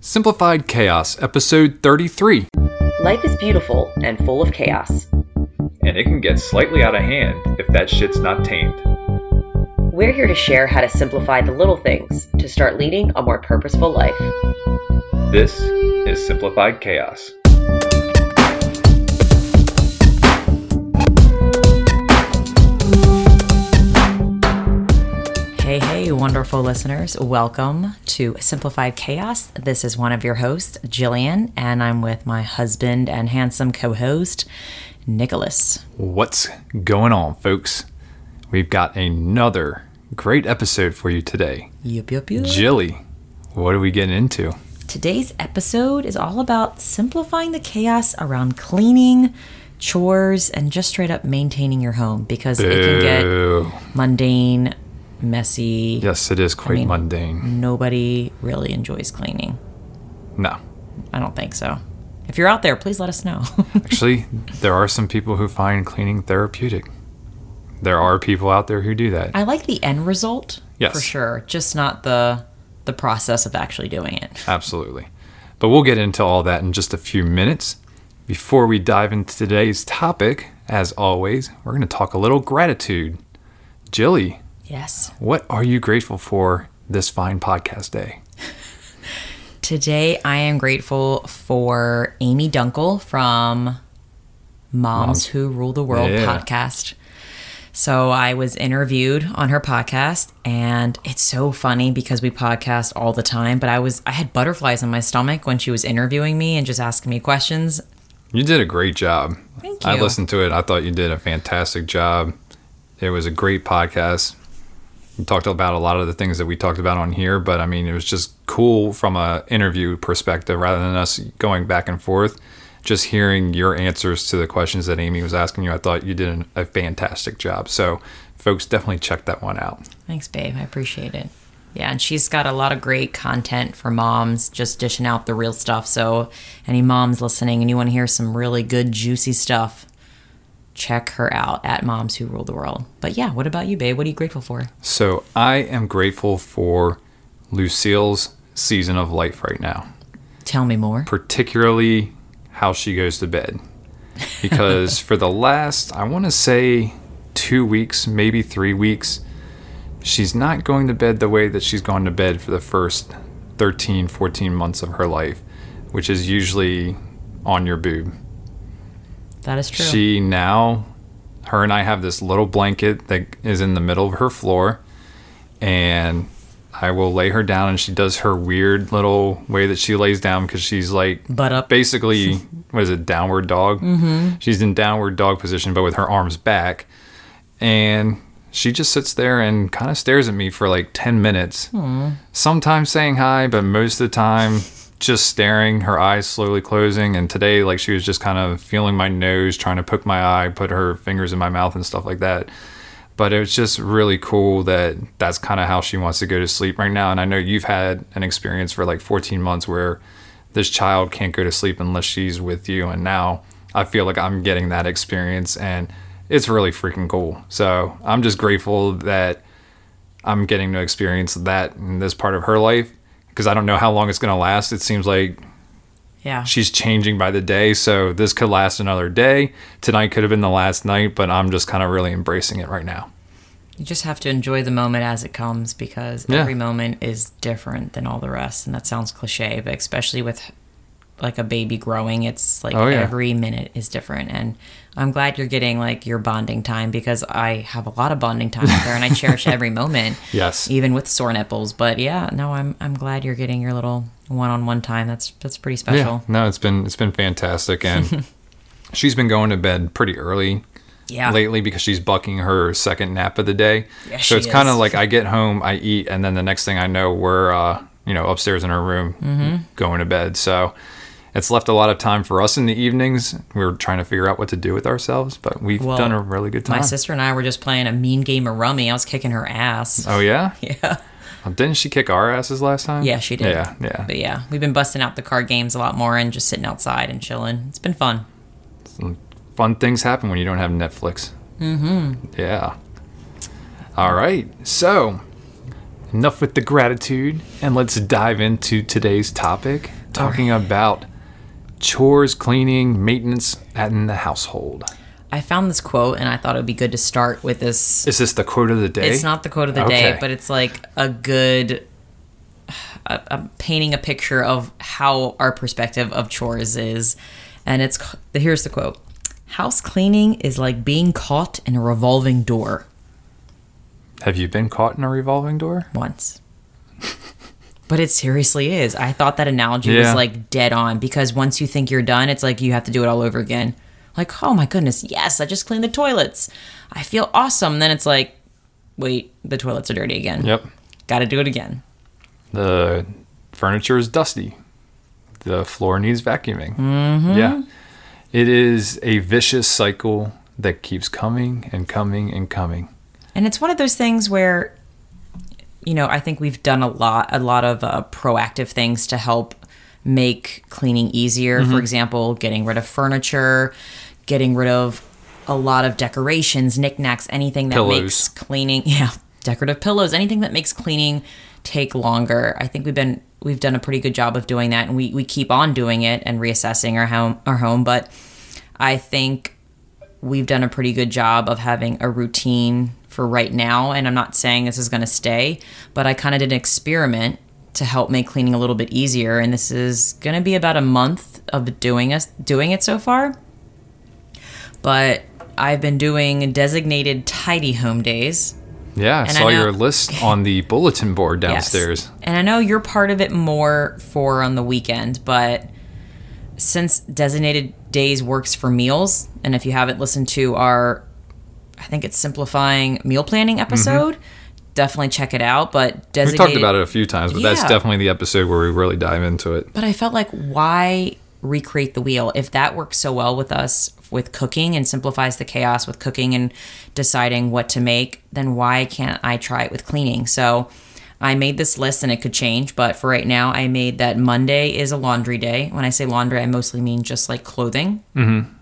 Simplified Chaos, Episode 33. Life is beautiful and full of chaos. And it can get slightly out of hand if that shit's not tamed. We're here to share how to simplify the little things to start leading a more purposeful life. This is Simplified Chaos. Hey, hey, wonderful listeners. Welcome to Simplified Chaos. This is one of your hosts, Jillian, and I'm with my husband and handsome co host, Nicholas. What's going on, folks? We've got another great episode for you today. Yup, yup, yup. Jilly, what are we getting into? Today's episode is all about simplifying the chaos around cleaning, chores, and just straight up maintaining your home because it can get mundane, messy. Yes, it is quite mean- mundane. Nobody really enjoys cleaning. No. I don't think so. If you're out there, please let us know. Actually, there are some people who find cleaning therapeutic. There are people out there who do that. I like the end result Yes. for sure, just not the the process of actually doing it. Absolutely. But we'll get into all that in just a few minutes. Before we dive into today's topic, as always, we're going to talk a little gratitude. Jilly, Yes. what are you grateful for this fine podcast day? Today I am grateful for Amy Dunkel from Moms, Moms. Who Rule the World Yeah. podcast. So I was interviewed on her podcast and it's so funny because we podcast all the time, but I was I had butterflies in my stomach when she was interviewing me and just asking me questions. You did a great job. Thank you. I listened to it. I thought you did a fantastic job. It was a great podcast. Talked about a lot of the things that we talked about on here, but I mean, it was just cool from a interview perspective rather than us going back and forth. Just hearing your answers to the questions that Amy was asking you, I thought you did an, a fantastic job. So, folks, definitely check that one out. Thanks, babe. I appreciate it. Yeah, and she's got a lot of great content for moms, just dishing out the real stuff. So, any moms listening and you want to hear some really good, juicy stuff, check her out at Moms Who Rule the World. But yeah, what about you, babe? What are you grateful for? So, I am grateful for Lucille's season of life right now. Tell me more. particularly how she goes to bed. Because for the last, I want to say, two weeks, maybe three weeks, she's not going to bed the way that she's gone to bed for the first 13, 14 months of her life, which is usually on your boob. That is true. She now, her and I have this little blanket that is in the middle of her floor, and I will lay her down, and she does her weird little way that she lays down because she's like Butt up. basically what is it downward dog mm-hmm. she's in downward dog position but with her arms back and she just sits there and kind of stares at me for like 10 minutes sometimes saying hi but most of the time just staring her eyes slowly closing and today like she was just kind of feeling my nose trying to poke my eye put her fingers in my mouth and stuff like that. But it was just really cool that that's kind of how she wants to go to sleep right now and i know you've had an experience for like 14 months where this child can't go to sleep unless she's with you and now i feel like i'm getting that experience and it's really freaking cool. So i'm just grateful that i'm getting to experience that in this part of her life because i don't know how long it's going to last it seems like yeah. she's changing by the day so this could last another day tonight could have been the last night but i'm just kind of really embracing it right now You just have to enjoy the moment as it comes because Yeah. every moment is different than all the rest. And that sounds cliche, but especially with like a baby growing, it's like Oh, yeah. every minute is different. And I'm glad you're getting like your bonding time because I have a lot of bonding time with her and I cherish every moment. Yes. Even with sore nipples. But yeah, no, I'm I'm glad you're getting your little one on one time. That's that's pretty special. Yeah, no, it's been it's been fantastic, and she's been going to bed pretty early Yeah. lately because she's bucking her second nap of the day. Yeah, so it's kind of like I get home, I eat, and then the next thing I know, we're uh, you know upstairs in her room Mm-hmm. going to bed. So it's left a lot of time for us in the evenings. We're trying to figure out what to do with ourselves, but we've Well, done a really good time. My sister and I were just playing a mean game of rummy. I was kicking her ass. oh yeah, Yeah. Well, didn't she kick our asses last time? Yeah, she did. Yeah, yeah. But yeah, we've been busting out the card games a lot more and just sitting outside and chilling. It's been fun. fun things happen when you don't have Netflix. Mm-hmm. Yeah. All right. So enough with the gratitude, and let's dive into today's topic talking about chores, cleaning, maintenance in the household. I found this quote and I thought it would be good to start with this. Is this the quote of the day? It's not the quote of the day, but it's like a good. A, a painting a picture of how our perspective of chores is, and it's here's the quote: "House cleaning is like being caught in a revolving door Have you been caught in a revolving door? once." But it seriously is. I thought that analogy Yeah. was like dead on because once you think you're done, it's like you have to do it all over again. Like, oh my goodness, yes, I just cleaned the toilets. I feel awesome. Then it's like, wait, the toilets are dirty again. Yep. Got to do it again. The furniture is dusty. The floor needs vacuuming. Mm-hmm. Yeah. It is a vicious cycle that keeps coming and coming and coming. And it's one of those things where, you know, I think we've done a lot, a lot of uh, proactive things to help make cleaning easier. Mm-hmm. For example, getting rid of furniture, getting rid of a lot of decorations, knickknacks, anything that Pillows. makes cleaning, yeah, decorative pillows, anything that makes cleaning take longer. I think we've been we've done a pretty good job of doing that, and we we keep on doing it and reassessing our home our home. But I think we've done a pretty good job of having a routine for right now. And I'm not saying this is going to stay, but I kind of did an experiment to help make cleaning a little bit easier. And this is going to be about a month of doing us doing it so far. But I've been doing designated tidy home days. Yeah, I And I saw know- your list on the bulletin board downstairs. Yes. downstairs. And I know you're part of it more for on the weekend, but since designated days works for meals, and if you haven't listened to our, I think it's simplifying meal planning episode, definitely check it out. But Mm-hmm. We designated, talked about it a few times, but that's definitely the episode where we really dive into it. But I felt like why recreate the wheel if that works so well with us with cooking and simplifies the chaos with cooking and deciding what to make, then why can't I try it with cleaning? So I made this list and it could change, but for right now, I made that Monday is a laundry day. When I say laundry, I mostly mean just like clothing. Mm-hmm.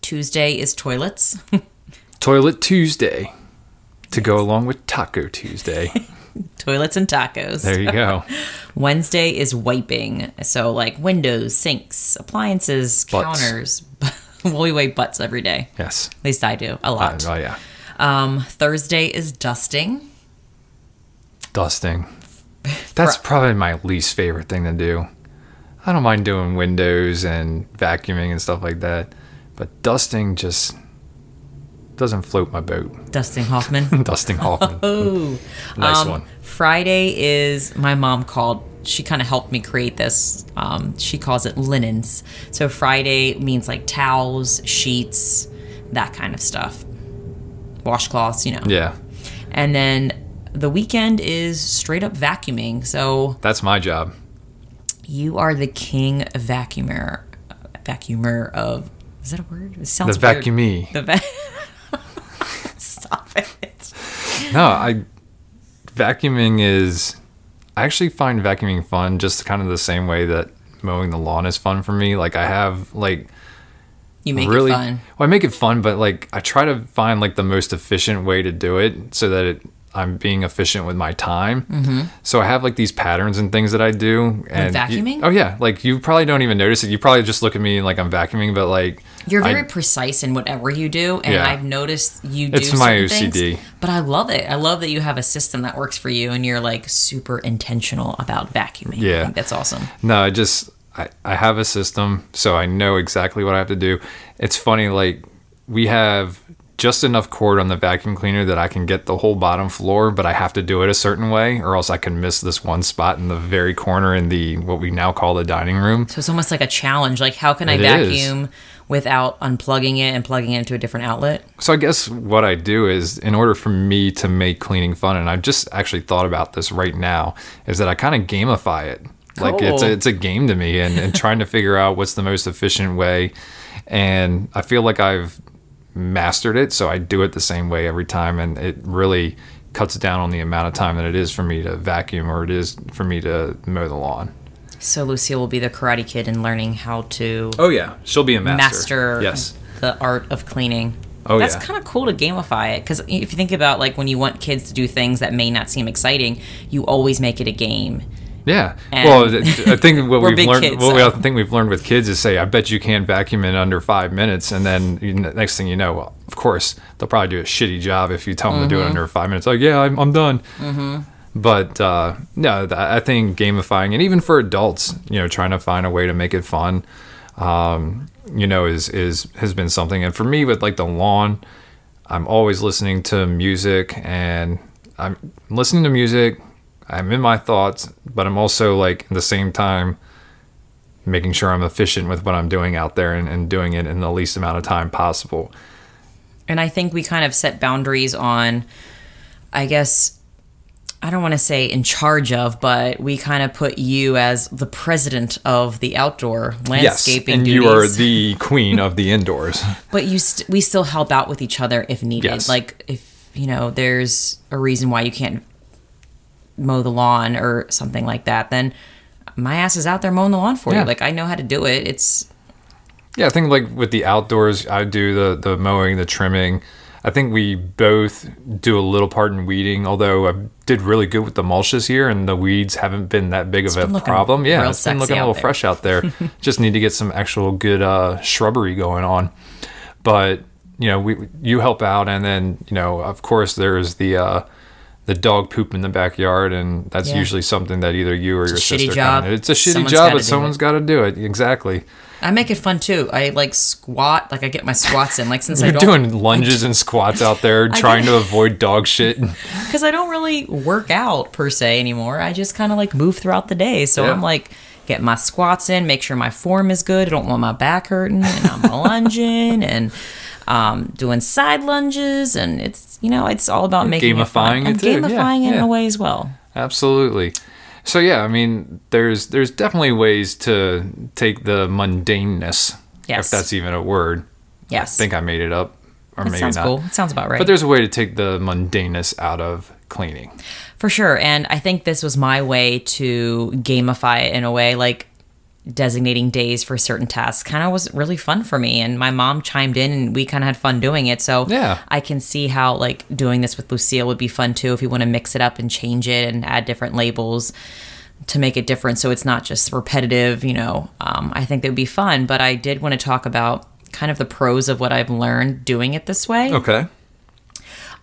Tuesday is toilets. Toilet Tuesday to go along with Taco Tuesday. toilets and tacos. There you go. Wednesday is wiping. So, like windows, sinks, appliances, Butts. counters. well, we wipe butts every day. Yes. At least I do a Uh, lot. oh, yeah. Um, Thursday is dusting. Dusting. That's probably my least favorite thing to do. I don't mind doing windows and vacuuming and stuff like that, but dusting just doesn't float my boat. Dusting Hoffman. Dusting Hoffman. Ooh. nice Um, one. Friday is my mom called. She kind of helped me create this. Um, she calls it linens. So Friday means like towels, sheets, that kind of stuff. Washcloths, you know. Yeah, And then the weekend is straight up vacuuming. So that's my job. you are the king vacuumer. Vacuumer of. Is that a word? It The sounds weird. vacuumee. The va- it. No, I vacuuming is. I actually find vacuuming fun, just kind of the same way that mowing the lawn is fun for me. Like I have like You make really it fun. well, I make it fun, but like I try to find like the most efficient way to do it so that it, I'm being efficient with my time. Mm-hmm. So I have like these patterns and things that I do. And you- vacuuming? oh yeah, like you probably don't even notice it. You probably just look at me and like I'm vacuuming, but like You're I- very precise in whatever you do, and Yeah. I've noticed you do. It's my OCD. things, but I love it. I love that you have a system that works for you, and you're like super intentional about vacuuming. I Yeah. think that's awesome. No, I just I, I have a system, so I know exactly what I have to do. It's funny, like we have just enough cord on the vacuum cleaner that I can get the whole bottom floor, but I have to do it a certain way, or else I can miss this one spot in the very corner in the what we now call the dining room. So it's almost like a challenge. Like, how can I It is. vacuum without unplugging it and plugging it into a different outlet? So I guess what I do is, in order for me to make cleaning fun, and I've just actually thought about this right now, is that I kind of gamify it. Like it's a, it's a game to me, and, and trying to figure out what's the most efficient way. And I feel like I've mastered it, so I do it the same way every time, and it really cuts down on the amount of time that it is for me to vacuum or it is for me to mow the lawn. So Lucille will be the karate kid in learning how to Oh yeah, she'll be a master. master Yes. the art of cleaning. Oh, that's yeah. kind of cool to gamify it because if you think about like when you want kids to do things that may not seem exciting, you always make it a game. Yeah. And- well, I think what we've learned, kids, what we so. Think we've learned with kids is say, "I bet you can't vacuum in under five minutes," and then you, next thing you know, well, of course, they'll probably do a shitty job if you tell them to do it Mm-hmm. under five minutes. Like, yeah, I'm, I'm done. But uh, no, I think gamifying, and even for adults, you know, trying to find a way to make it fun, um, you know, is is has been something. And for me, with like the lawn, I'm always listening to music, and I'm listening to music. I'm in my thoughts, but I'm also like at the same time making sure I'm efficient with what I'm doing out there and, and doing it in the least amount of time possible. And I think we kind of set boundaries on, I guess, I don't want to say in charge of, but we kind of put you as the president of the outdoor landscaping Yes, and duties. you are the queen of the indoors. but you st- we still help out with each other if needed. Yes. Like if you know there's a reason why you can't mow the lawn or something like that, then my ass is out there mowing the lawn for Yeah. you. Like I know how to do it. It's Yeah, I think like with the outdoors, I do the the mowing, the trimming. I think we both do a little part in weeding, although I did really good with the mulch this year, and the weeds haven't been that big of a problem. Yeah, it's been looking a little there. fresh out there. Just need to get some actual good uh, shrubbery going on. But you know, we you help out, and then you know, of course, there's the uh, the dog poop in the backyard, and that's Yeah. usually something that either you or a your sister. job. It's a shitty Someone's job, but someone's got to do it. Exactly. I make it fun too. I like squat, like I get my squats in. Like since I You're don't doing lunges and squats out there, trying to avoid dog shit. because I don't really work out per se anymore. I just kind of like move throughout the day. So Yeah. I'm like get my squats in, make sure my form is good. I don't want my back hurting, and I'm lunging and um, doing side lunges, and it's you know it's all about making it fun. gamifying it too. Yeah, gamifying it in yeah. a way as well. Absolutely. So yeah, I mean, there's there's definitely ways to take the mundaneness, Yes. if that's even a word. Yes, I think I made it up, or that maybe sounds not. cool. It sounds about right. But there's a way to take the mundaneness out of cleaning. For sure. And I think this was my way to gamify it in a way like designating days for certain tasks kind of was really fun for me and my mom chimed in and we kind of had fun doing it so Yeah. i can see how like doing this with lucille would be fun too if you want to mix it up and change it and add different labels to make it different so it's not just repetitive you know um, i think that would be fun but i did want to talk about kind of the pros of what i've learned doing it this way Okay.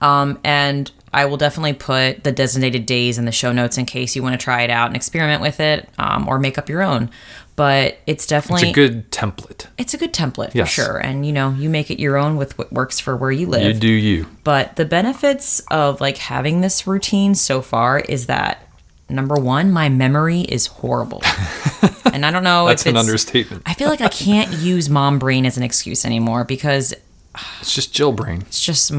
um, and I will definitely put the designated days in the show notes in case you want to try it out and experiment with it um, or make up your own. But it's It's definitely a good template. it's a good template Yes. for sure. And you know, you make it your own with what works for where you live. You do you. But the benefits of like having this routine so far is that number one, my memory is horrible. and I don't know That's an understatement. I feel like I can't use mom brain as an excuse anymore because It's just Jill brain. it's just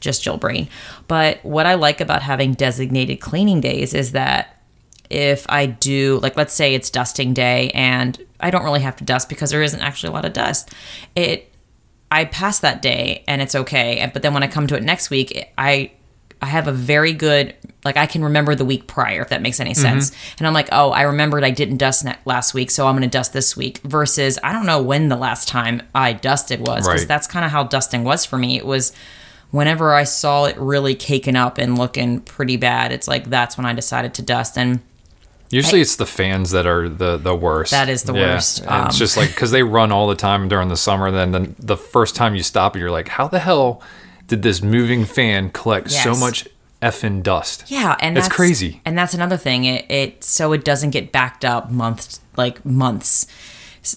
just Jill brain. But what I like about having designated cleaning days is that if I do like let's say it's dusting day and I don't really have to dust because there isn't actually a lot of dust. It I pass that day and it's okay. But then when I come to it next week, I I have a very good like I can remember the week prior if that makes any sense. Mm-hmm. And I'm like, "Oh, I remembered I didn't dust ne- last week, so I'm going to dust this week." Versus I don't know when the last time I dusted was because that's kind of how dusting was for me. It was whenever I saw it really caking up and looking pretty bad, it's like that's when I decided to dust and Usually it's the fans that are the the worst. That is the worst. Um, it's just like because they run all the time during the summer. Then the, the first time you stop, it, you're like, how the hell did this moving fan collect so much effing dust? Yeah, and It's that's crazy. And that's another thing. It, it so it doesn't get backed up months like months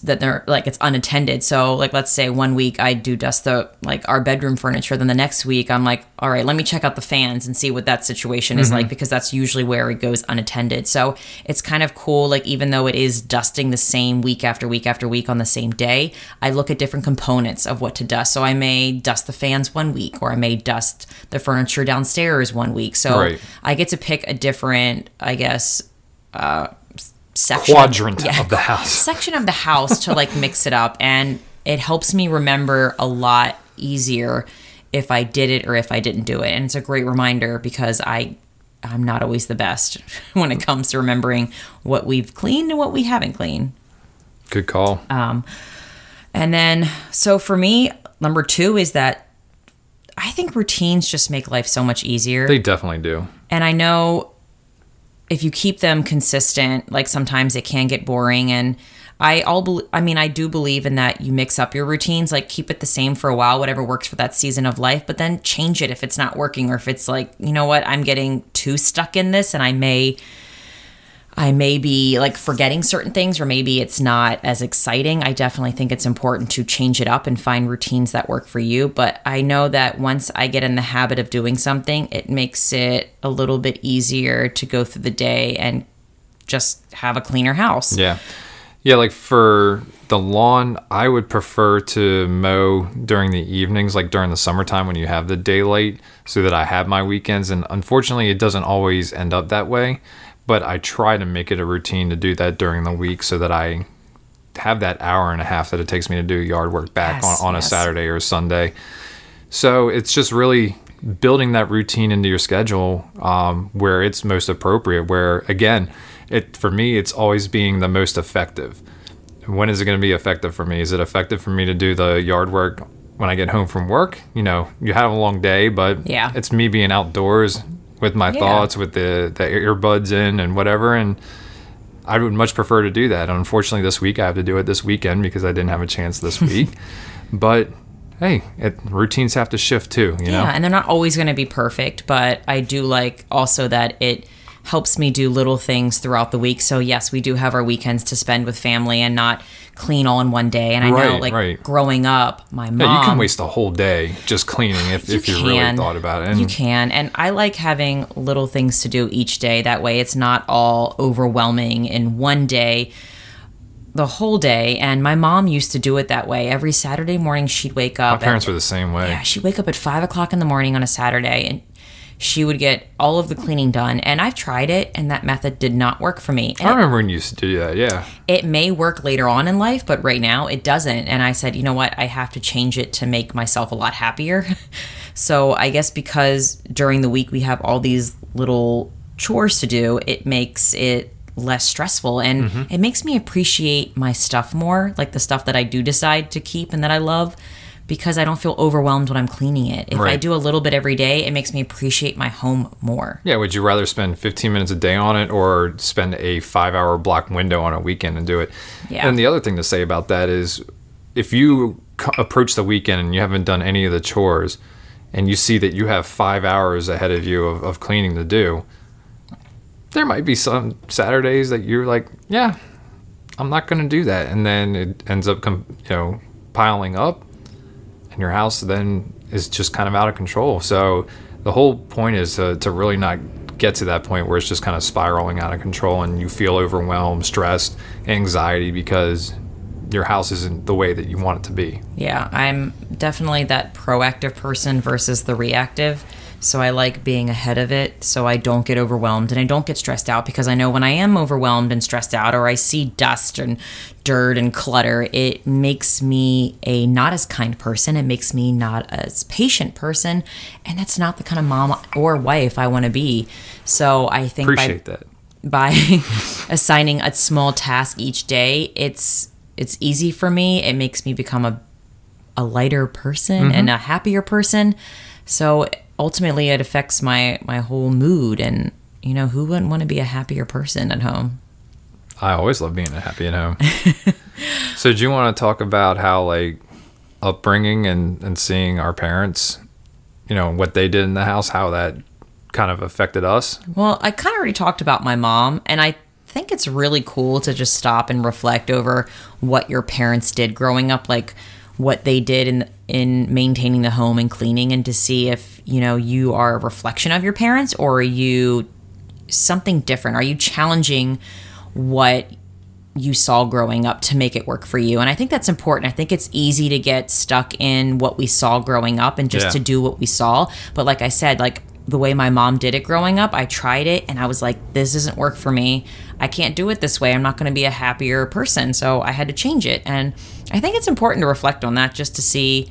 that they're like it's unattended. So like let's say one week I do dust the like our bedroom furniture, then the next week I'm like, all right, let me check out the fans and see what that situation is Mm-hmm. like because that's usually where it goes unattended. So it's kind of cool. Like even though it is dusting the same week after week after week on the same day, I look at different components of what to dust. So I may dust the fans one week, or I may dust the furniture downstairs one week. So Right. I get to pick a different, I guess, uh, section Quadrant of, yeah, of the house. section of the house to like mix it up, and it helps me remember a lot easier if I did it or if I didn't do it, and it's a great reminder because I. I'm not always the best when it comes to remembering what we've cleaned and what we haven't cleaned. Good call. Um, And then, so for me, number two is that I think routines just make life so much easier. They definitely do. and I know if you keep them consistent, like sometimes it can get boring and I all bel I mean I do believe in that you mix up your routines, like keep it the same for a while, whatever works for that season of life, but then change it if it's not working or if it's like, you know what, I'm getting too stuck in this and I may I may be like forgetting certain things or maybe it's not as exciting. I definitely think it's important to change it up and find routines that work for you. But I know that once I get in the habit of doing something, it makes it a little bit easier to go through the day and just have a cleaner house. Yeah. Yeah, like for the lawn, I would prefer to mow during the evenings, like during the summertime when you have the daylight, so that I have my weekends. And unfortunately, it doesn't always end up that way. But I try to make it a routine to do that during the week so that I have that hour and a half that it takes me to do yard work back Yes, on, on a. Saturday or Sunday. So it's just really building that routine into your schedule um, where it's most appropriate. Where again, it for me, it's always being the most effective. When is it going to be effective for me? Is it effective for me to do the yard work when I get home from work? You know, you have a long day, but Yeah. it's me being outdoors with my Yeah. thoughts, with the the earbuds in and whatever, and. I would much prefer to do that. Unfortunately, this week I have to do it this weekend because I didn't have a chance this week. but hey, it, routines have to shift too. You know, Yeah, and they're not always going to be perfect, but I do like also that it helps me do little things throughout the week. So yes, we do have our weekends to spend with family and not clean all in one day. And I know like right. growing up, my mom yeah, you can waste a whole day just cleaning if you, if you really thought about it. And you can. And I like having little things to do each day. That way it's not all overwhelming in one day, the whole day. And my mom used to do it that way. Every Saturday morning, she'd wake up. my parents were the same way. yeah, she'd wake up at five o'clock in the morning on a Saturday and she would get all of the cleaning done. And I've tried it, and that method did not work for me. And I remember when you used to do that. Yeah, it may work later on in life, but right now it doesn't. And I said, you know what? I have to change it to make myself a lot happier. so I guess because during the week we have all these little chores to do, it makes it less stressful and Mm-hmm. it makes me appreciate my stuff more, like the stuff that I do decide to keep and that I love. Because I don't feel overwhelmed when I'm cleaning it. If I do a little bit every day, it makes me appreciate my home more. yeah. Would you rather spend 15 minutes a day on it or spend a five-hour block window on a weekend and do it? Yeah. And the other thing to say about that is, if you c- approach the weekend and you haven't done any of the chores, and you see that you have five hours ahead of you of, of cleaning to do, there might be some Saturdays that you're like, yeah, I'm not going to do that, and then it ends up, com- you know, piling up, and your house then is just kind of out of control. So the whole point is to, to really not get to that point where it's just kind of spiraling out of control and you feel overwhelmed, stressed, anxiety because your house isn't the way that you want it to be. Yeah, I'm definitely that proactive person versus the reactive. So I like being ahead of it so I don't get overwhelmed and I don't get stressed out because I know when I am overwhelmed and stressed out or I see dust and dirt and clutter, it makes me a not as kind person. It makes me not as patient person. And that's not the kind of mom or wife I want to be. So I think by that. by assigning a small task each day it's it's easy for me it makes me become a a lighter person and mm-hmm. a happier person so ultimately it affects my my whole mood and you know who wouldn't want to be a happier person at home I always love being a happy at home. so, do you want to talk about how, like, upbringing and, and seeing our parents, you know, what they did in the house, how that kind of affected us? Well, I kind of already talked about my mom, and I think it's really cool to just stop and reflect over what your parents did growing up, like what they did in in maintaining the home and cleaning, and to see if you know you are a reflection of your parents or are you something different. Are you challenging what you saw growing up to make it work for you. And I think that's important. I think it's easy to get stuck in what we saw growing up and just Yeah. to do what we saw. But like I said, like the way my mom did it growing up, I tried it and I was like, this doesn't work for me. I can't do it this way. I'm not going to be a happier person. So I had to change it. And I think it's important to reflect on that just to see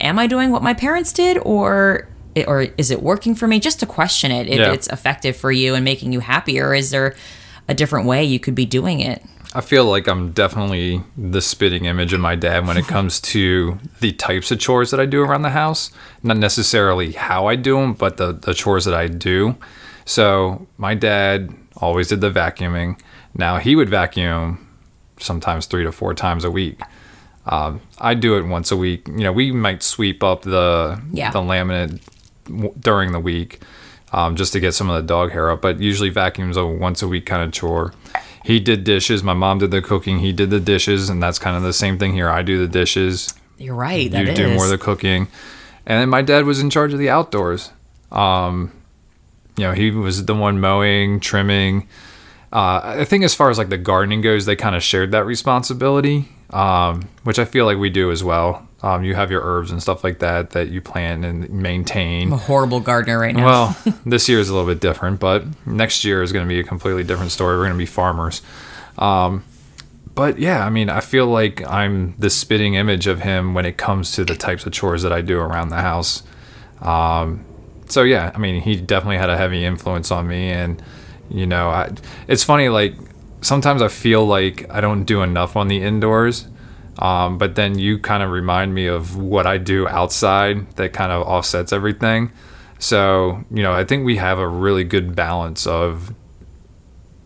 am I doing what my parents did or or is it working for me just to question it if Yeah. it's effective for you and making you happier is there a different way you could be doing it I feel like I'm definitely the spitting image of my dad when it comes to the types of chores that I do around the house. Not necessarily how I do them, but the, the chores that I do. So my dad always did the vacuuming. Now he would vacuum sometimes three to four times a week. Um, I do it once a week. You know, we might sweep up the Yeah. the laminate w- during the week um, just to get some of the dog hair up. But usually vacuums a once a week kind of chore. He did dishes. My mom did the cooking. He did the dishes, and that's kind of the same thing here. I do the dishes. You're right. That you is. do more of the cooking, and then my dad was in charge of the outdoors. Um, you know, he was the one mowing, trimming. Uh, I think as far as like the gardening goes, they kind of shared that responsibility, um, which I feel like we do as well. Um, you have your herbs and stuff like that that you plant and maintain. I'm a horrible gardener right now. Well, this year is a little bit different, but next year is going to be a completely different story. We're going to be farmers. Um, but yeah, I mean, I feel like I'm the spitting image of him when it comes to the types of chores that I do around the house. Um, so yeah, I mean, he definitely had a heavy influence on me, and you know, I, it's funny. Like sometimes I feel like I don't do enough on the indoors. Um, but then you kind of remind me of what I do outside that kind of offsets everything. So, you know, I think we have a really good balance of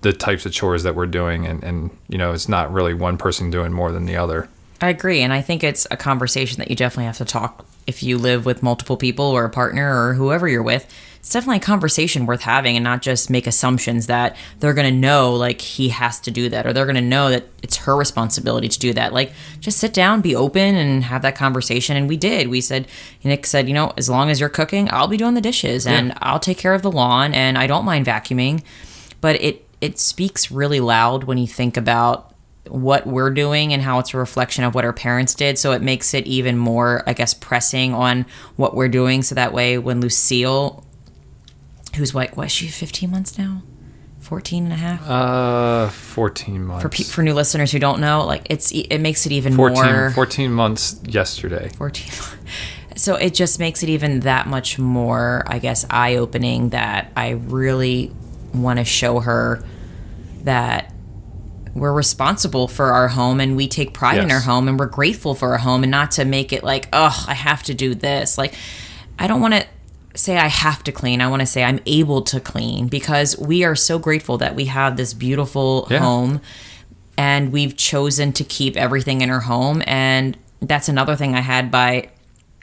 the types of chores that we're doing. And, and, you know, it's not really one person doing more than the other. I agree. And I think it's a conversation that you definitely have to talk if you live with multiple people or a partner or whoever you're with. It's definitely a conversation worth having and not just make assumptions that they're going to know like he has to do that or they're going to know that it's her responsibility to do that. Like just sit down, be open and have that conversation. And we did. We said, Nick said, you know, as long as you're cooking, I'll be doing the dishes and I'll take care of the lawn and I don't mind vacuuming. But it, it speaks really loud when you think about what we're doing and how it's a reflection of what our parents did. So it makes it even more, I guess, pressing on what we're doing. So that way, when Lucille, who's like, what, is she 15 months now? 14 and a half? Uh, 14 months. for, pe- for new listeners who don't know, like it's it makes it even 14, more 14 months yesterday. 14. So it just makes it even that much more, I guess, eye opening that I really want to show her that we're responsible for our home and we take pride in our home and we're grateful for our home and not to make it like, oh, I have to do this. Like, I don't want to say I have to clean. I want to say I'm able to clean because we are so grateful that we have this beautiful Yeah. home and we've chosen to keep everything in our home and that's another thing I had by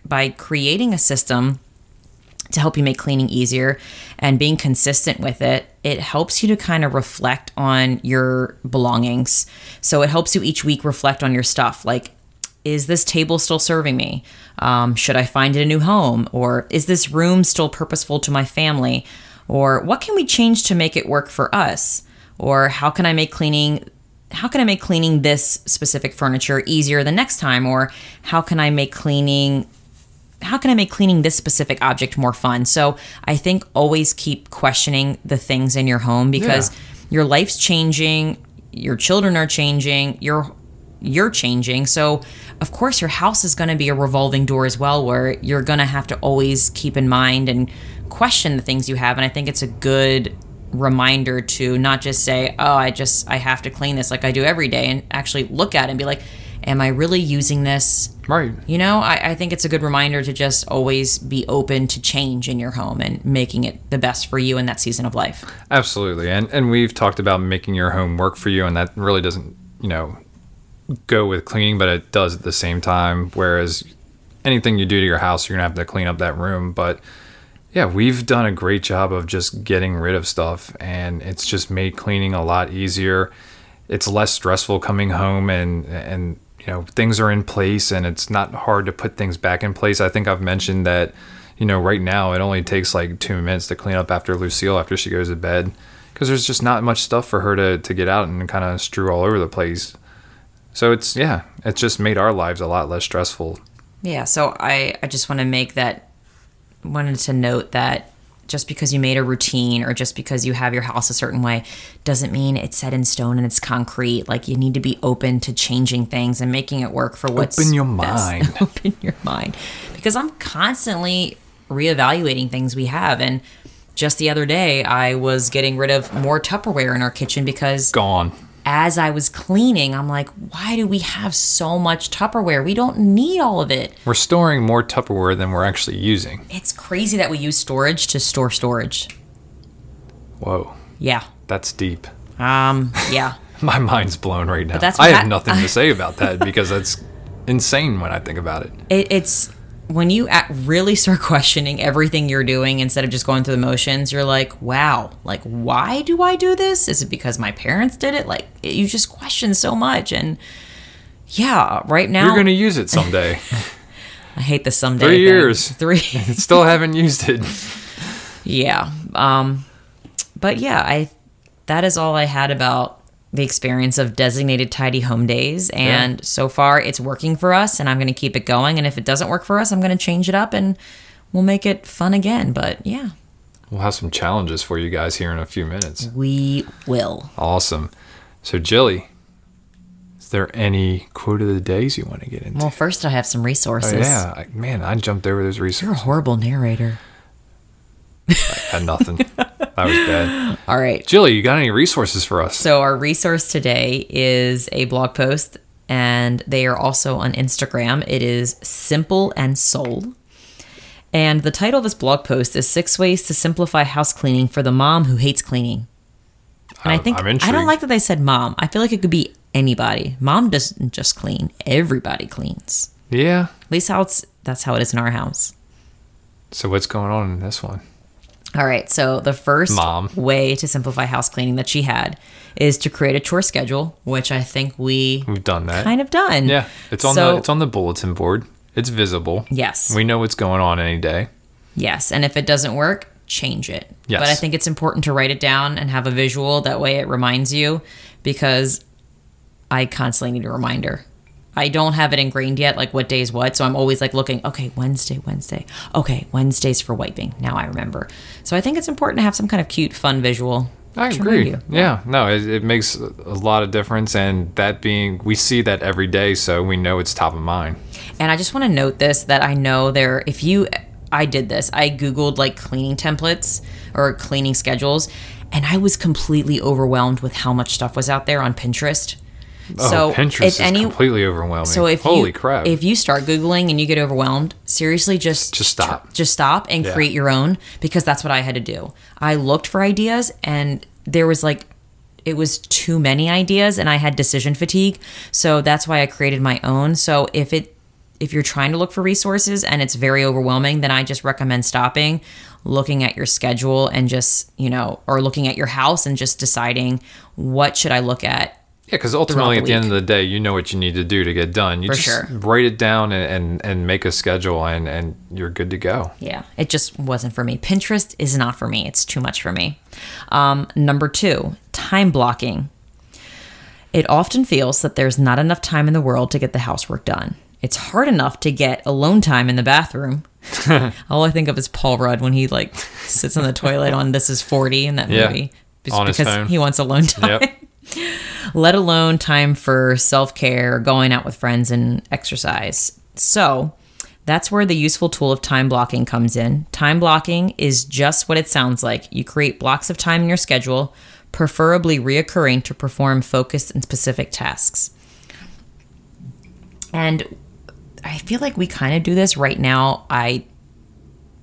by creating a system to help you make cleaning easier and being consistent with it, it helps you to kind of reflect on your belongings. So it helps you each week reflect on your stuff. Like, is this table still serving me? Um, should I find it a new home? Or is this room still purposeful to my family? Or what can we change to make it work for us? Or how can I make cleaning how can I make cleaning this specific furniture easier the next time? Or how can I make cleaning how can I make cleaning this specific object more fun? So I think always keep questioning the things in your home because Yeah. your life's changing, your children are changing, you're you're changing. So of course your house is going to be a revolving door as well where you're going to have to always keep in mind and question the things you have and I think it's a good reminder to not just say, "Oh, I just I have to clean this like I do every day," and actually look at it and be like, "Am I really using this Right. you know, I, I think it's a good reminder to just always be open to change in your home and making it the best for you in that season of life. Absolutely. And and we've talked about making your home work for you and that really doesn't, you know, go with cleaning, but it does at the same time whereas anything you do to your house you're to have to clean up that room, but yeah, we've done a great job of just getting rid of stuff and it's just made cleaning a lot easier. It's less stressful coming home and and you know, things are in place and it's not hard to put things back in place. I think I've mentioned that you know, right now it only takes like 2 minutes to clean up after Lucille after she goes to bed because there's just not much stuff for her to to get out and kind of strew all over the place. So it's yeah, it's just made our lives a lot less stressful. Yeah, so I, I just want to make that, wanted to note that just because you made a routine or just because you have your house a certain way doesn't mean it's set in stone and it's concrete. Like you need to be open to changing things and making it work for what's Open your best. mind. open your mind. Because I'm constantly reevaluating things we have. And just the other day, I was getting rid of more Tupperware in our kitchen because Gone. As I was cleaning, I'm like, why do we have so much Tupperware? We don't need all of it. We're storing more Tupperware than we're actually using. It's crazy that we use storage to store storage. Whoa, Yeah. that's deep. Um, yeah. My mind's blown right now. that's I have nothing to say about that because that's insane when I think about it. it, it's when you at really start questioning everything you're doing instead of just going through the motions you're like wow like why do i do this is it because my parents did it like you just question so much and yeah right now You're going to use it someday. i hate the someday Three thing. years. three Still haven't used it. yeah um but yeah i that is all i had about the experience of designated tidy home days and Yeah. so far it's working for us and i'm going to keep it going and if it doesn't work for us i'm going to change it up and we'll make it fun again but yeah We'll have some challenges for you guys here in a few minutes. we will Awesome. So, Jilly, is there any quote of the days you want to get into? well first i have some resources Oh, yeah, man, I jumped over those resources. you're a horrible narrator Had nothing. that was bad. all right Jilly, you got any resources for us? So our resource today is a blog post, and they are also on Instagram. It is Simple and Soul. And the title of this blog post is Six Ways to Simplify House Cleaning for the Mom Who Hates Cleaning. And I think I don't like that they said mom. I feel like it could be anybody. Mom doesn't just clean. Everybody cleans. yeah. At least how it's that's how it is in our house. So, what's going on in this one? All right. So the first Mom. way to simplify house cleaning that she had is to create a chore schedule, which I think we We've done that. kind of done. Yeah, it's on So- the it's on the bulletin board. It's visible. Yes. We know what's going on any day. Yes. And if it doesn't work, change it. Yes. But I think it's important to write it down and have a visual. That way it reminds you because I constantly need a reminder. I don't have it ingrained yet, like what day is what. So I'm always like looking, okay, Wednesday, Wednesday. Okay, Wednesday's for wiping. Now I remember. So I think it's important to have some kind of cute, fun visual. I agree. you. Yeah, no, it, it makes a lot of difference, and that being we see that every day, so we know it's top of mind. And I just want to note this that I know there, if you, I did this, I Googled like cleaning templates or cleaning schedules, and I was completely overwhelmed with how much stuff was out there on Pinterest. Oh, Pinterest is completely overwhelming. So if holy you, crap, if you start googling and you get overwhelmed, seriously, just Just stop. just stop and Yeah. create your own because that's what I had to do. I looked for ideas and there was like it was too many ideas and I had decision fatigue. So that's why I created my own. So if it if you're trying to look for resources and it's very overwhelming, then I just recommend stopping, looking at your schedule and just, you know, or looking at your house and just deciding what should I look at yeah, because ultimately the at the end of the day, you know what you need to do to get done. You For just sure. write it down and, and and make a schedule, and and you're good to go. Yeah, it just wasn't for me. Pinterest is not for me. It's too much for me. Um, number two, time blocking. It often feels that there's not enough time in the world to get the housework done. It's hard enough to get alone time in the bathroom. All I think of is Paul Rudd when he like sits in the toilet on This Is 40 in that Yeah, movie. Just on his because phone. he wants alone time Yep. Let alone time for self care, going out with friends, and exercise. So, that's where the useful tool of time blocking comes in. Time blocking is just what it sounds like. You create blocks of time in your schedule, preferably reoccurring to perform focused and specific tasks. And I feel like we kind of do this right now. I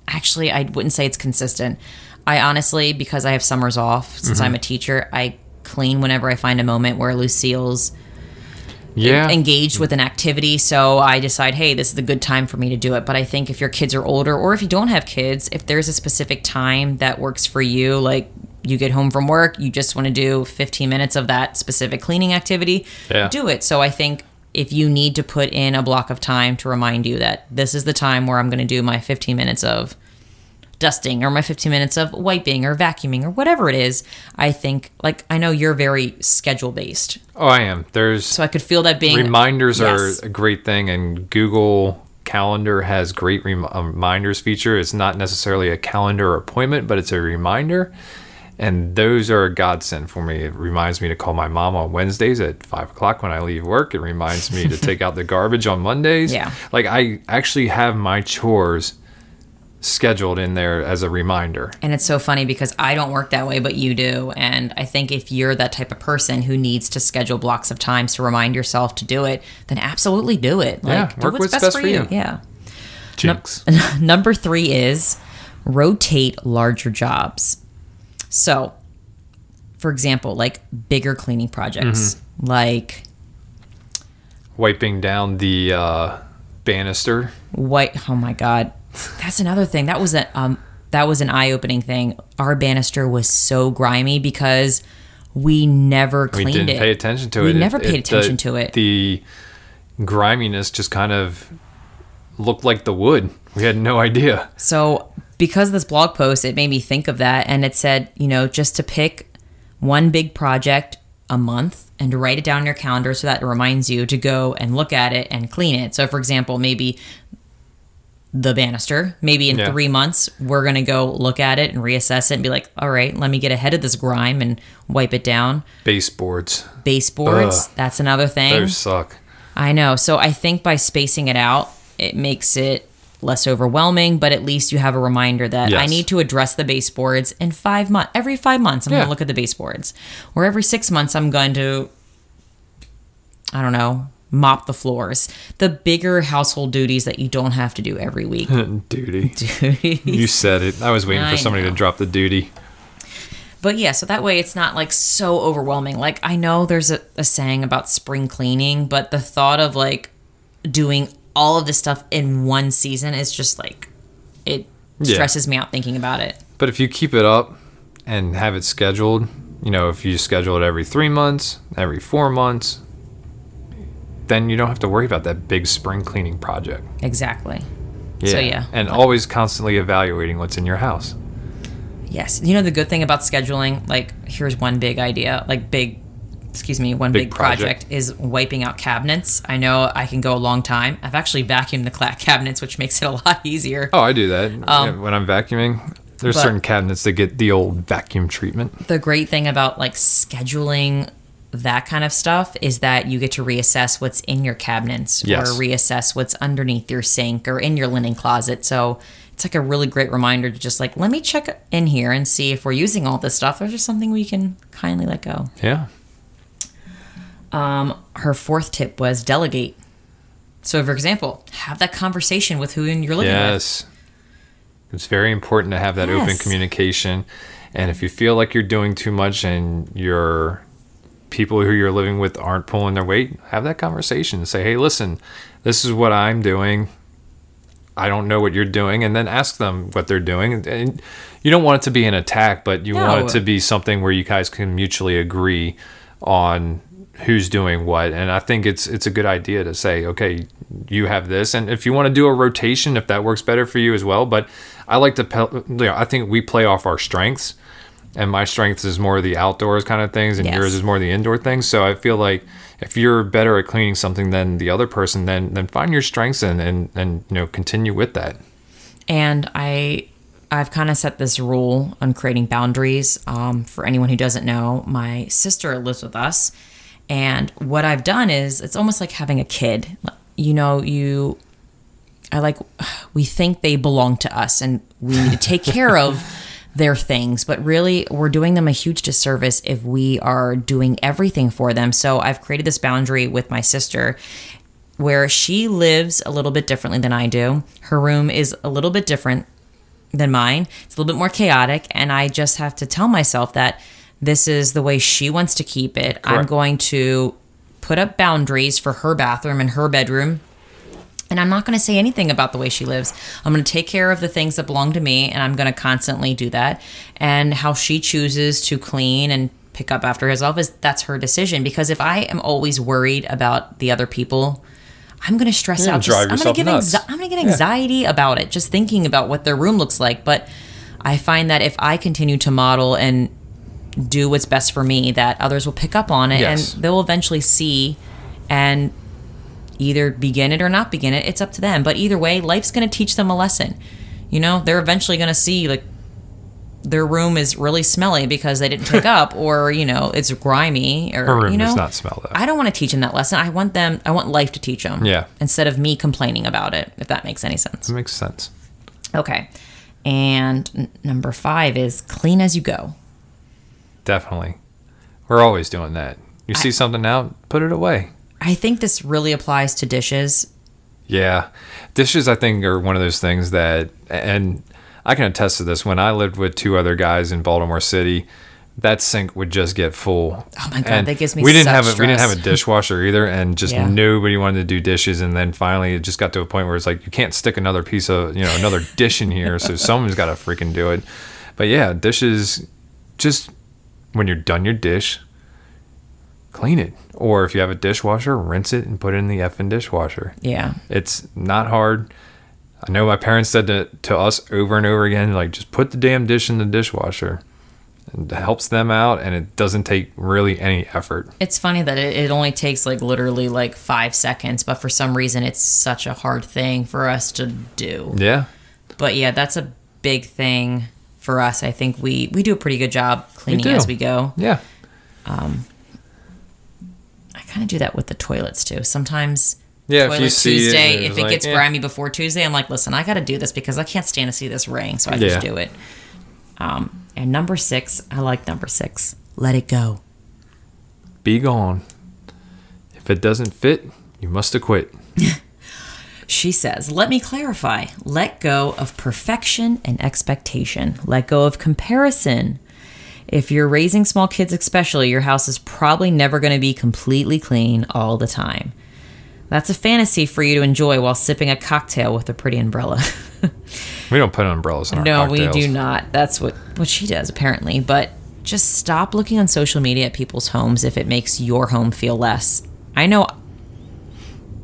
actually I wouldn't say it's consistent. I honestly, because I have summers off since mm-hmm. I'm a teacher, I clean whenever I find a moment where Lucille's Yeah, engaged with an activity. So I decide, hey, this is a good time for me to do it. But I think if your kids are older or if you don't have kids, if there's a specific time that works for you, like you get home from work, you just want to do 15 minutes of that specific cleaning activity, Yeah. do it. So I think if you need to put in a block of time to remind you that this is the time where I'm going to do my 15 minutes of dusting or my 15 minutes of wiping or vacuuming or whatever it is, I think, like, I know you're very schedule based. oh, I am. There's So I could feel that being reminders Yes. are a great thing, and Google Calendar has great rem- uh, reminders feature. It's not necessarily a calendar appointment, but it's a reminder, and those are a godsend for me. It reminds me to call my mom on Wednesdays at five o'clock when I leave work. It reminds me to take out the garbage on Mondays. Yeah. like I actually have my chores scheduled in there as a reminder. And it's so funny because I don't work that way, but you do. And I think if you're that type of person who needs to schedule blocks of times to remind yourself to do it, then absolutely do it. Yeah, Like, do work what's what's best, for you. Yeah. Jinx. Number three is rotate larger jobs. So, for example, like bigger cleaning projects, Mm-hmm. like Wiping down the uh, banister. white. Oh my god, that's another thing. That was a um, that was an eye opening thing. Our banister was so grimy because we never We cleaned didn't it. pay attention to We it. It- never paid it- attention the, to it. The griminess just kind of looked like the wood. We had no idea. So, because of this blog post, it made me think of that. And it said, you know, just to pick one big project a month and to write it down in your calendar so that it reminds you to go and look at it and clean it. So, for example, maybe the banister, maybe in Yeah. three months, we're going to go look at it and reassess it and be like, all right, let me get ahead of this grime and wipe it down. Baseboards. Baseboards, Ugh. that's another thing. Those suck. I know. So I think by spacing it out, it makes it less overwhelming, but at least you have a reminder that I need to address the baseboards in five months. Every five months, I'm going to look at the baseboards. Or every six months, I'm going to, I don't know, mop the floors. The bigger household duties that you don't have to do every week. duty. Duty. You said it. I was waiting I for somebody know. to drop the duty. But yeah, so that way it's not like so overwhelming. Like I know there's a, a saying about spring cleaning, but the thought of like doing all of this stuff in one season is just like it Yeah. stresses me out thinking about it. But if you keep it up and have it scheduled, you know, if you schedule it every three months, every four months, then you don't have to worry about that big spring cleaning project. Exactly. Yeah. So yeah. And always constantly evaluating what's in your house. Yes. You know the good thing about scheduling, like here's one big idea, like big excuse me, one big, Big project. project. is wiping out cabinets. I know I can go a long time. I've actually vacuumed the cabinets, which makes it a lot easier. Oh, I do that Yeah, when I'm vacuuming. There's Um, certain cabinets that get the old vacuum treatment. the great thing about like scheduling that kind of stuff is that you get to reassess what's in your cabinets Yes. or reassess what's underneath your sink or in your linen closet. So it's like a really great reminder to just like, let me check in here and see if we're using all this stuff or just something we can kindly let go. Yeah. Um, her fourth tip was delegate. So, for example, have that conversation with who you're living with. Yes. It's very important to have that open communication. And if you feel like you're doing too much and your people who you're living with aren't pulling their weight, have that conversation. Say, hey, listen, this is what I'm doing. I don't know what you're doing. And then ask them what they're doing. And- you don't want it to be an attack, but you want it to be something where you guys can mutually agree on who's doing what. And I think it's it's a good idea to say, okay, you have this, and if you want to do a rotation, if that works better for you as well. But I like to, you know, I think we play off our strengths, and my strengths is more the outdoors kind of things, and Yes. yours is more the indoor things. So I feel like if you're better at cleaning something than the other person, then then find your strengths and and and you know continue with that. and I I've kind of set this rule on creating boundaries. Um, for anyone who doesn't know, my sister lives with us, and what I've done is it's almost like having a kid. You know, you I like we think they belong to us and we need to take care of their things, but really we're doing them a huge disservice if we are doing everything for them. So I've created this boundary with my sister where she lives a little bit differently than I do. Her room is a little bit different than mine. It's a little bit more chaotic and I just have to tell myself that this is the way she wants to keep it. I'm going to put up boundaries for her bathroom and her bedroom and I'm not going to say anything about the way she lives. I'm going to take care of the things that belong to me, and I'm going to constantly do that. And how she chooses to clean and pick up after herself is that's her decision. Because if I am always worried about the other people, I'm going to stress You're out. drive I'm going to yourself get nuts. anxi- I'm going to get anxiety about it just thinking about what their room looks like. But I find that if I continue to model and do what's best for me, that others will pick up on it Yes. and they'll eventually see and either begin it or not begin it. It's up to them. But either way, life's going to teach them a lesson. You know, they're eventually going to see like their room is really smelly because they didn't pick up, or you know, it's grimy, or Her room you know, does not smell that. I don't want to teach them that lesson. I want them. I want life to teach them. Yeah. Instead of me complaining about it, if that makes any sense. Makes sense. Okay. And n- number five is clean as you go. Definitely. We're always doing that. You see something out, put it away. I think this really applies to dishes. Yeah. Dishes, I think, are one of those things that, and I can attest to this. When I lived with two other guys in Baltimore City, that sink would just get full. Oh my God, And that gives me we didn't have a, we didn't have a dishwasher either, and just Yeah. nobody wanted to do dishes. And then finally, it just got to a point where it's like you can't stick another piece of you know another dish in here, so someone's got to freaking do it. But yeah, dishes, just when you're done your dish, clean it. Or if you have a dishwasher, rinse it and put it in the effing dishwasher. Yeah. It's not hard. I know my parents said to, to us over and over again, like, just put the damn dish in the dishwasher. It helps them out and it doesn't take really any effort. It's funny that it, it only takes like literally like five seconds, but for some reason it's such a hard thing for us to do. Yeah. But yeah, that's a big thing for us. I think we we do a pretty good job cleaning do. as we go. Yeah. I kind of do that with the toilets too. Sometimes Yeah, if toilet you see it, Tuesday, it's if it like, gets eh. grimy before Tuesday, I'm like, listen, I got to do this because I can't stand to see this ring, so I just do it. Um, and number six, I like number six. Let it go. Be gone. If it doesn't fit, you must acquit. She says, Let me clarify. Let go of perfection and expectation. Let go of comparison. If you're raising small kids, especially, your house is probably never going to be completely clean all the time. That's a fantasy for you to enjoy while sipping a cocktail with a pretty umbrella. We don't put umbrellas in our no, cocktails. we do not. That's what, what she does, apparently. But just stop looking on social media at people's homes if it makes your home feel less. I know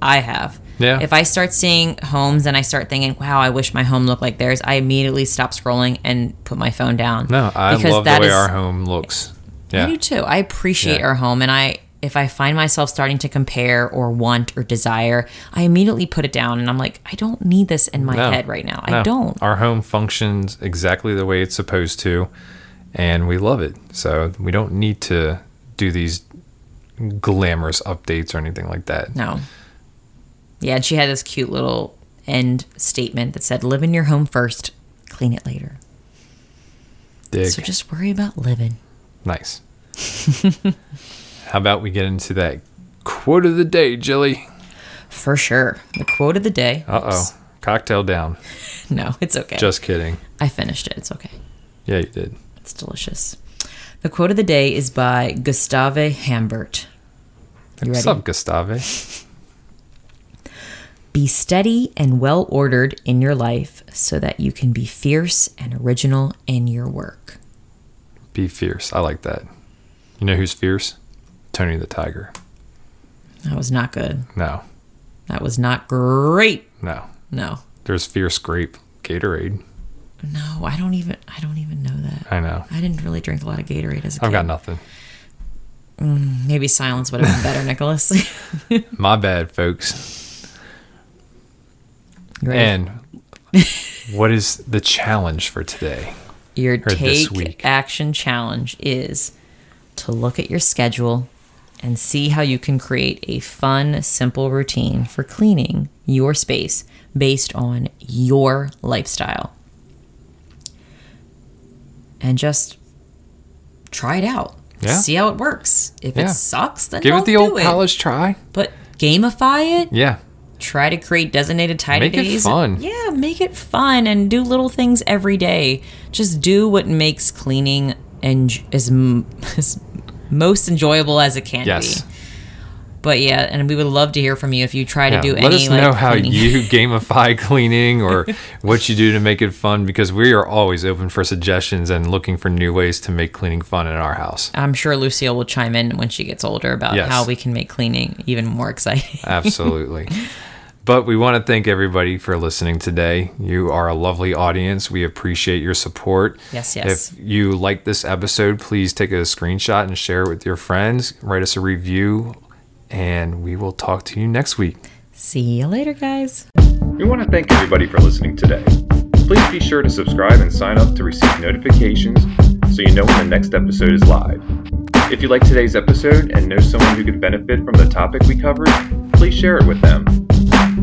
I have. Yeah. If I start seeing homes and I start thinking, wow, I wish my home looked like theirs, I immediately stop scrolling and put my phone down. No, I Because love the way is- our home looks. Yeah. I do too. I appreciate Yeah. our home, and I if I find myself starting to compare or want or desire, I immediately put it down, and I'm like, I don't need this in my No. head right now. I don't. Our home functions exactly the way it's supposed to, and we love it. So we don't need to do these glamorous updates or anything like that. No. Yeah, and she had this cute little end statement that said, "Live in your home first, clean it later." Dig. So just worry about living. nice. How about we get into that quote of the day, Jilly? For sure. The quote of the day. Uh oh. Cocktail down. No, it's okay. Just kidding. I finished it. It's okay. Yeah, you did. It's delicious. The quote of the day is by Gustave Hambert. You What's ready? up, Gustave? Be steady and well ordered in your life so that you can be fierce and original in your work. Be fierce. I like that. You know who's fierce? Tony the Tiger. That was not good. No, That was not great. no. No. There's fierce grape Gatorade. No, I don't even I don't even know that. I know. I didn't really drink a lot of Gatorade as a kid. I've got nothing. Mm, maybe silence would have been better, Nicholas. My bad, folks. And what is the challenge for today? Your take action challenge is to look at your schedule and see how you can create a fun, simple routine for cleaning your space based on your lifestyle. And just try it out. Yeah. See how it works. If Yeah. it sucks, then Give it the old it. college try. But gamify it Yeah. Try to create designated tidy Make it fun. Yeah, make it fun and do little things every day. Just do what makes cleaning and m- is most enjoyable as it can Yes. be. But yeah, and we would love to hear from you if you try to Yeah. do Let any us like know how cleaning. you gamify cleaning or what you do to make it fun because we are always open for suggestions and looking for new ways to make cleaning fun in our house. I'm sure Lucille will chime in when she gets older about Yes. how we can make cleaning even more exciting. Absolutely. But we want to thank everybody for listening today. You are a lovely audience. We appreciate your support. Yes, yes. If you like this episode, please take a screenshot and share it with your friends. Write us a review, and we will talk to you next week. See you later, guys. We want to thank everybody for listening today. Please be sure to subscribe and sign up to receive notifications so you know when the next episode is live. If you like today's episode and know someone who could benefit from the topic we covered, please share it with them.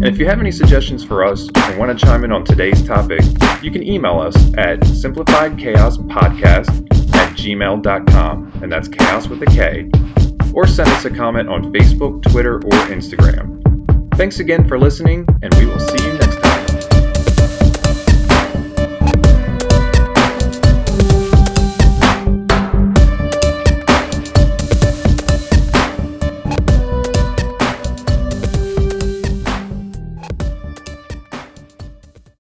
And if you have any suggestions for us or want to chime in on today's topic, you can email us at simplifiedchaospodcast at gmail.com, and that's chaos with a K, or send us a comment on Facebook, Twitter, or Instagram. Thanks again for listening, and we will see you